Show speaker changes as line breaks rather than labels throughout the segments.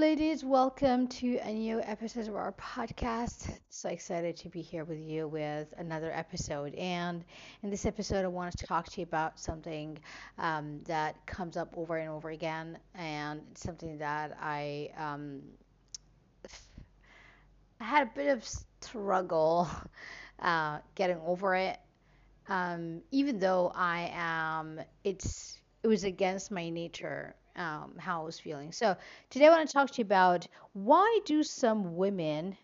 ladies. Welcome to a new episode of our podcast. So excited to be here with you with another episode. And in this episode, I want to talk to you about something um, that comes up over and over again, and something that I um, had a bit of struggle uh, getting over it. Um, even though I am, it's it was against my nature um, how I was feeling. So today I want to talk to you about why do some women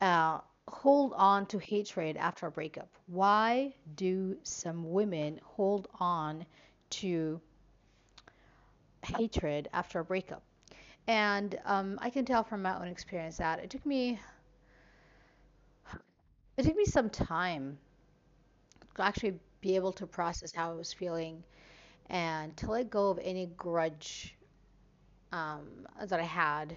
uh, hold on to hatred after a breakup? Why do some women hold on to hatred after a breakup? And um, I can tell from my own experience that it took me it took me some time to actually be able to process how I was feeling and to let go of any grudge um, that I had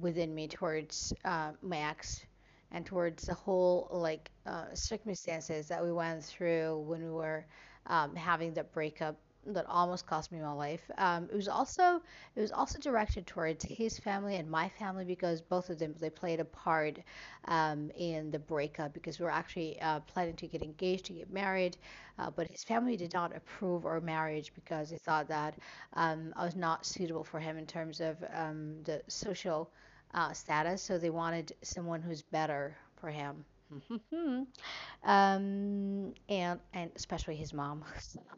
within me towards uh, my ex and towards the whole like uh, circumstances that we went through when we were um, having that breakup that almost cost me my life. Um, it was also it was also directed towards his family and my family because both of them they played a part um, in the breakup because we were actually uh, planning to get engaged to get married, uh, but his family did not approve our marriage because they thought that um, I was not suitable for him in terms of um, the social uh, status, so they wanted someone who's better for him. um, and and especially his mom.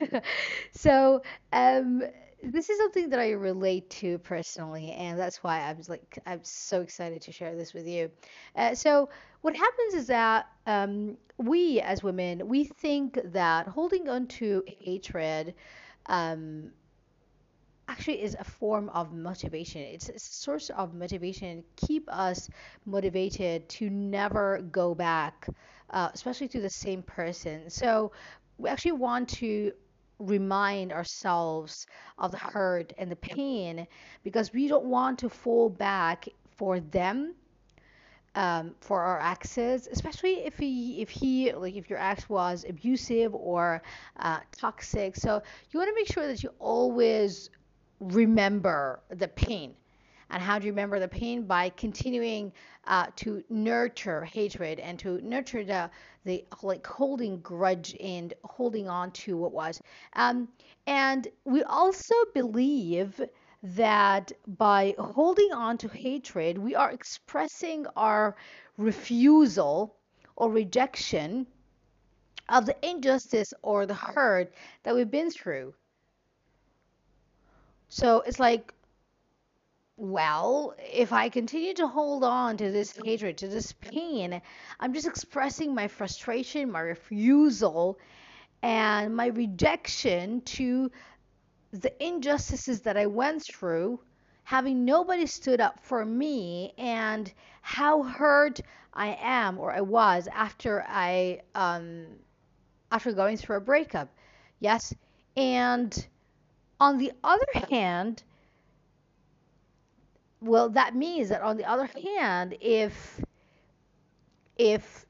so um, this is something that I relate to personally, and that's why I'm like I'm so excited to share this with you. Uh, so what happens is that um, we as women we think that holding on to hatred um, actually is a form of motivation. It's a source of motivation, keep us motivated to never go back, uh, especially to the same person. So we actually want to remind ourselves of the hurt and the pain because we don't want to fall back for them um, for our exes, especially if he, if he, like if your ex was abusive or uh, toxic. So you want to make sure that you always remember the pain. And how do you remember the pain? By continuing uh, to nurture hatred and to nurture the the like holding grudge and holding on to what was. Um, and we also believe that by holding on to hatred, we are expressing our refusal or rejection of the injustice or the hurt that we've been through. So it's like, well, if I continue to hold on to this hatred, to this pain, I'm just expressing my frustration, my refusal, and my rejection to the injustices that I went through, having nobody stood up for me, and how hurt I am or I was after I um after going through a breakup. Yes, and on the other hand, well, that means that on the other hand, if if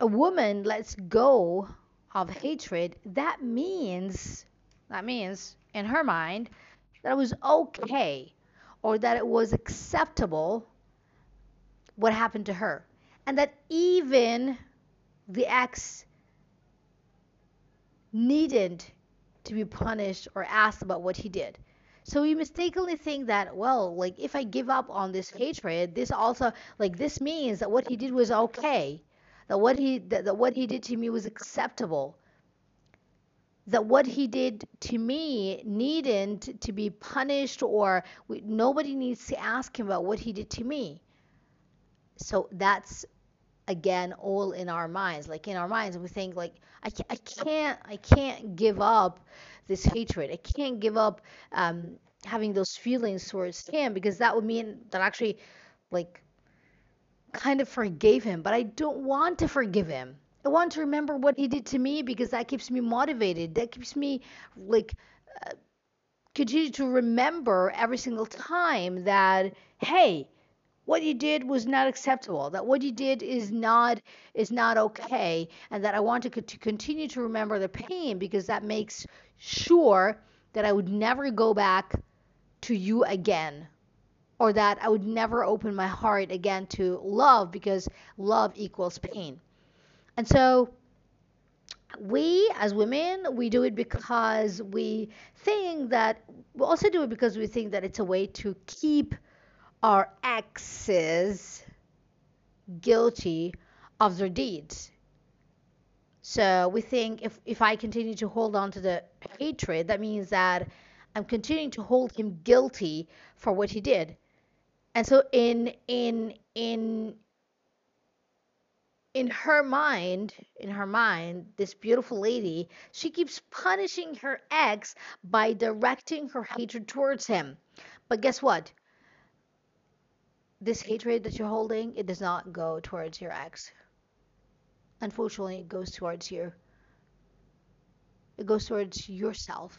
a woman lets go of hatred, that means that means in her mind that it was okay or that it was acceptable what happened to her. And that even the ex needn't to be punished or asked about what he did. So we mistakenly think that, well, like if I give up on this hatred, this also like this means that what he did was okay. That what he that, that what he did to me was acceptable. That what he did to me needn't to be punished or we, nobody needs to ask him about what he did to me. So that's again all in our minds. Like in our minds we think like I, can't, I can't i can't give up this hatred. I can't give up um, having those feelings towards him because that would mean that actually like kind of forgave him. But i don't want to forgive him. I want to remember what he did to me because that keeps me motivated. That keeps me like uh, continue to remember every single time that hey what you did was not acceptable that what you did is not is not okay and that i want to, to continue to remember the pain because that makes sure that i would never go back to you again or that I would never open my heart again to love because love equals pain. And so we as women, we do it because we think that we also do it because we think that it's a way to keep our exes guilty of their deeds. So we think if, if I continue to hold on to the hatred, that means that I'm continuing to hold him guilty for what he did. And so in in in in her mind, in her mind, this beautiful lady, she keeps punishing her ex by directing her hatred towards him. But guess what? This hatred that you're holding, it does not go towards your ex. Unfortunately, it goes towards you. It goes towards yourself,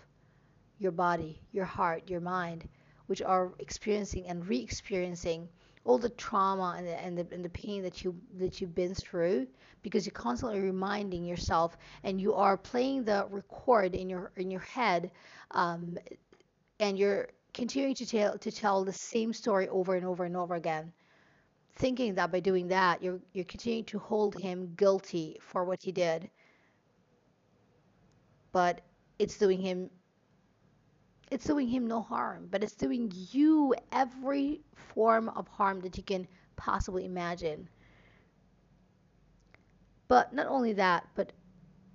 your body, your heart, your mind, which are experiencing and re-experiencing all the trauma and the, and the, and the pain that you that you've been through because you're constantly reminding yourself and you are playing the record in your in your head um, and you're continuing to tell to tell the same story over and over and over again thinking that by doing that you're you're continuing to hold him guilty for what he did but it's doing him it's doing him no harm, but it's doing you every form of harm that you can possibly imagine. But not only that, but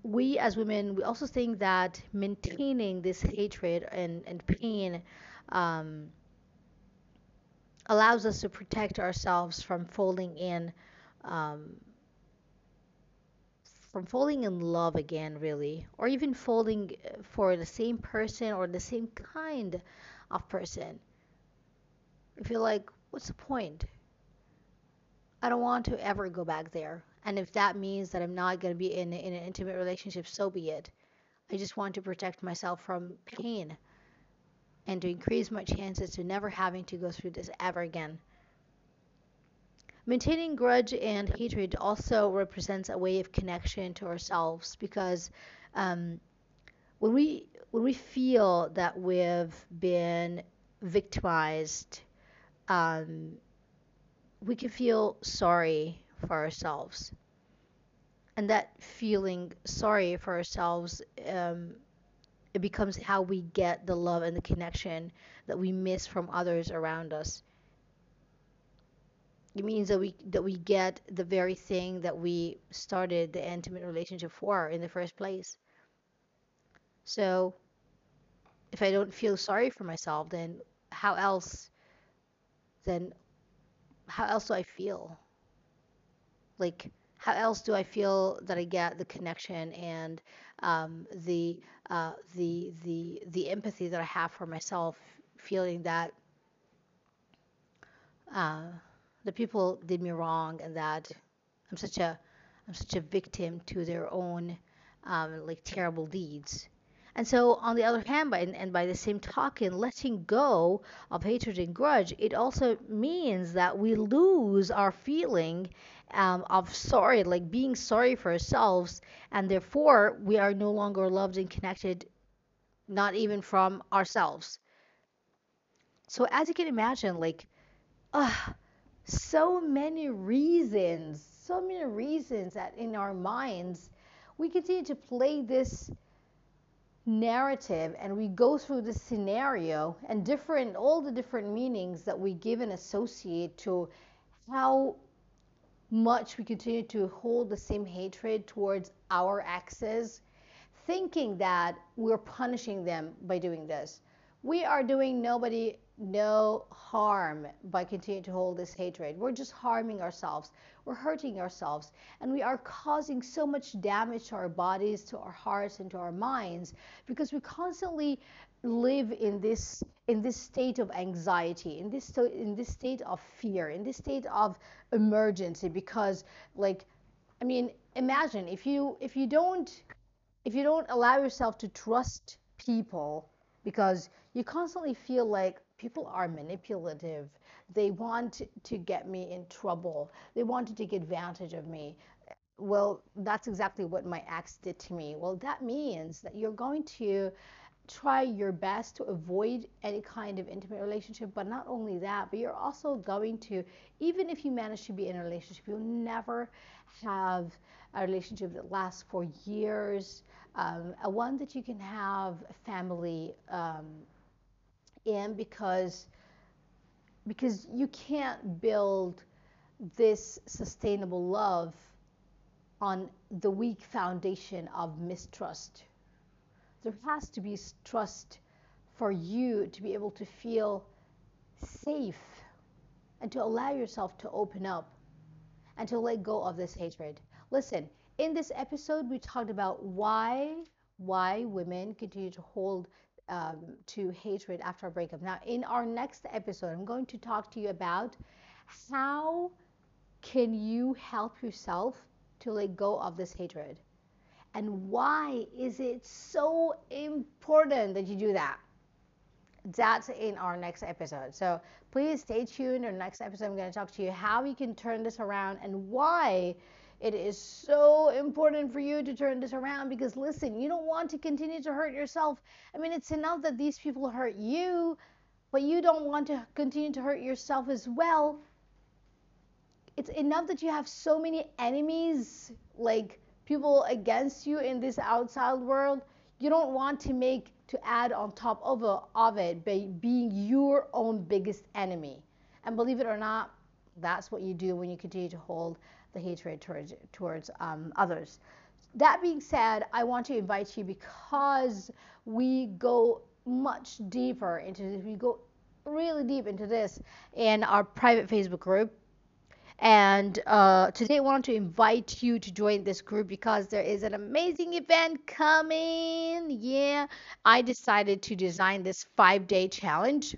we as women, we also think that maintaining this hatred and, and pain um, allows us to protect ourselves from falling in um, from falling in love again, really, or even falling uh, for the same person or the same kind of person. I feel like, what's the point? I don't want to ever go back there. And if that means that I'm not going to be in, in an intimate relationship, so be it. I just want to protect myself from pain and to increase my chances to never having to go through this ever again. Maintaining grudge and hatred also represents a way of connection to ourselves because um, when we when we feel that we've been victimized, um, we can feel sorry for ourselves, and that feeling sorry for ourselves um, it becomes how we get the love and the connection that we miss from others around us it means that we that we get the very thing that we started the intimate relationship for in the first place. So if I don't feel sorry for myself, then how else then how else do I feel? Like how else do I feel that I get the connection and um, the uh, the the the empathy that I have for myself, feeling that uh, the people did me wrong and that I'm such a I'm such a victim to their own um, like terrible deeds. And so, on the other hand, by, and by the same token, letting go of hatred and grudge, it also means that we lose our feeling um, of sorry, like being sorry for ourselves, and therefore we are no longer loved and connected, not even from ourselves. So, as you can imagine, like, uh, so many reasons, so many reasons that in our minds we continue to play this narrative and we go through the scenario and different all the different meanings that we give and associate to how much we continue to hold the same hatred towards our exes thinking that we're punishing them by doing this. We are doing nobody no harm by continuing to hold this hatred. We're just harming ourselves. We're hurting ourselves. And we are causing so much damage to our bodies, to our hearts, and to our minds because we constantly live in this in this state of anxiety in this in this state of fear in this state of emergency because like i mean imagine if you if you don't if you don't allow yourself to trust people because you constantly feel like people are manipulative. They want to get me in trouble. They want to take advantage of me. Well, that's exactly what my ex did to me. Well, that means that you're going to try your best to avoid any kind of intimate relationship. But not only that, but you're also going to, even if you manage to be in a relationship, you'll never have a relationship that lasts for years, um, a one that you can have family um, in because because you can't build this sustainable love on the weak foundation of mistrust. There has to be trust for you to be able to feel safe and to allow yourself to open up and to let go of this hatred. Listen, in this episode, we talked about why why women continue to hold um, to hatred after a breakup. Now, in our next episode, I'm going to talk to you about how can you help yourself to let go of this hatred, and why is it so important that you do that. That's in our next episode. So please stay tuned. The next episode, I'm going to talk to you how you can turn this around and why it is so important for you to turn this around because listen, you don't want to continue to hurt yourself. I mean, it's enough that these people hurt you, but you don't want to continue to hurt yourself as well. It's enough that you have so many enemies, like people against you in this outside world. You don't want to make to add on top of, a, of it by being your own biggest enemy. And believe it or not, that's what you do when you continue to hold the hatred towards towards um, others. That being said, I want to invite you because we go much deeper into this. We go really deep into this in our private Facebook group. And uh, today I want to invite you to join this group because there is an amazing event coming. Yeah, I decided to design this five day challenge.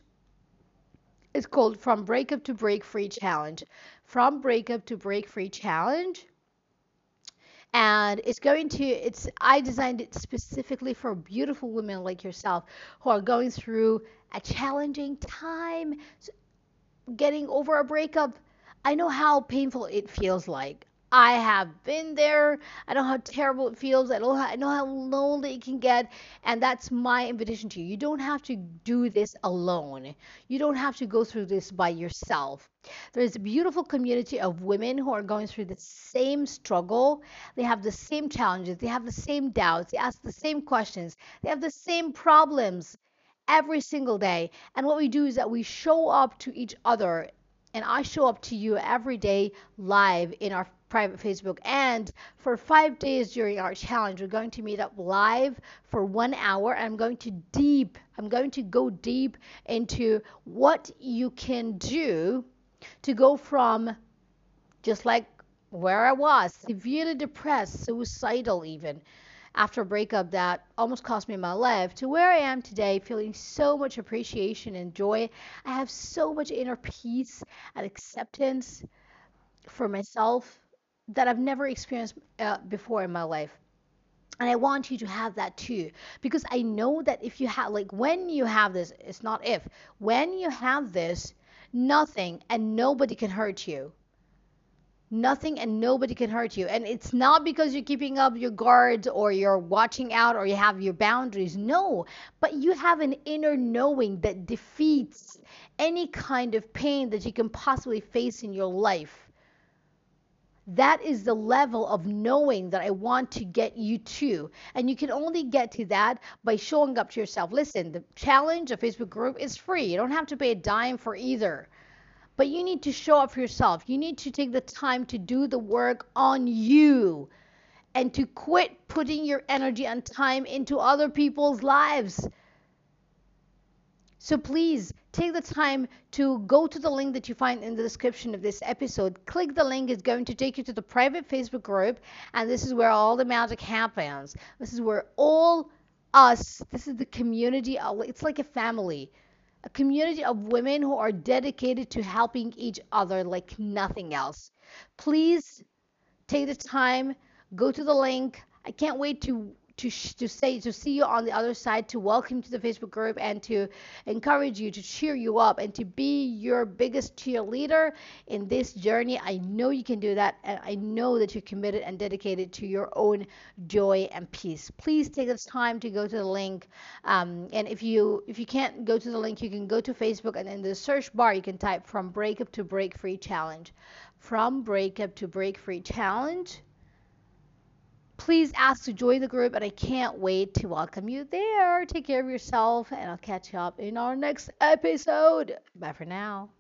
It's called From Breakup to Break Free Challenge from breakup to break free challenge. And it's going to it's i designed it specifically for beautiful women like yourself who are going through a challenging time getting over a breakup. I know how painful it feels like I have been there. I know how terrible it feels. I know how, I know how lonely it can get. And that's my invitation to you. You don't have to do this alone. You don't have to go through this by yourself. There is a beautiful community of women who are going through the same struggle. They have the same challenges. They have the same doubts. They ask the same questions. They have the same problems every single day. And what we do is that we show up to each other and I show up to you every day live in our private Facebook. And for five days during our challenge, we're going to meet up live for one hour. I'm going to deep, I'm going to go deep into what you can do to go from just like where I was, severely depressed, suicidal even, after a breakup that almost cost me my life to where I am today, feeling so much appreciation and joy. I have so much inner peace and acceptance for myself that I've never experienced uh, before in my life. And I want you to have that too. Because I know that if you have, like, when you have this, it's not if, when you have this, nothing and nobody can hurt you. Nothing and nobody can hurt you. And it's not because you're keeping up your guards or you're watching out or you have your boundaries. No, but you have an inner knowing that defeats any kind of pain that you can possibly face in your life that is the level of knowing that I want to get you to. And you can only get to that by showing up to yourself. Listen, the challenge, of Facebook group, is free. You don't have to pay a dime for either. But you need to show up for yourself. You need to take the time to do the work on you and to quit putting your energy and time into other people's lives. So please take the time to go to the link that you find in the description of this episode. Click the link, it's going to take you to the private Facebook group, and this is where all the magic happens. This is where all us, this is the community, it's like a family. A community of women who are dedicated to helping each other like nothing else. Please take the time, go to the link. I can't wait to to to say to see you on the other side to welcome you to the Facebook group and to encourage you to cheer you up and to be your biggest cheerleader in this journey. I know you can do that and I know that you're committed and dedicated to your own joy and peace. Please take this time to go to the link um, and if you if you can't go to the link you can go to Facebook and in the search bar you can type from breakup to break free challenge. From breakup to break free challenge please ask to join the group, and I can't wait to welcome you there. Take care of yourself, and I'll catch you up in our next episode. Bye for now.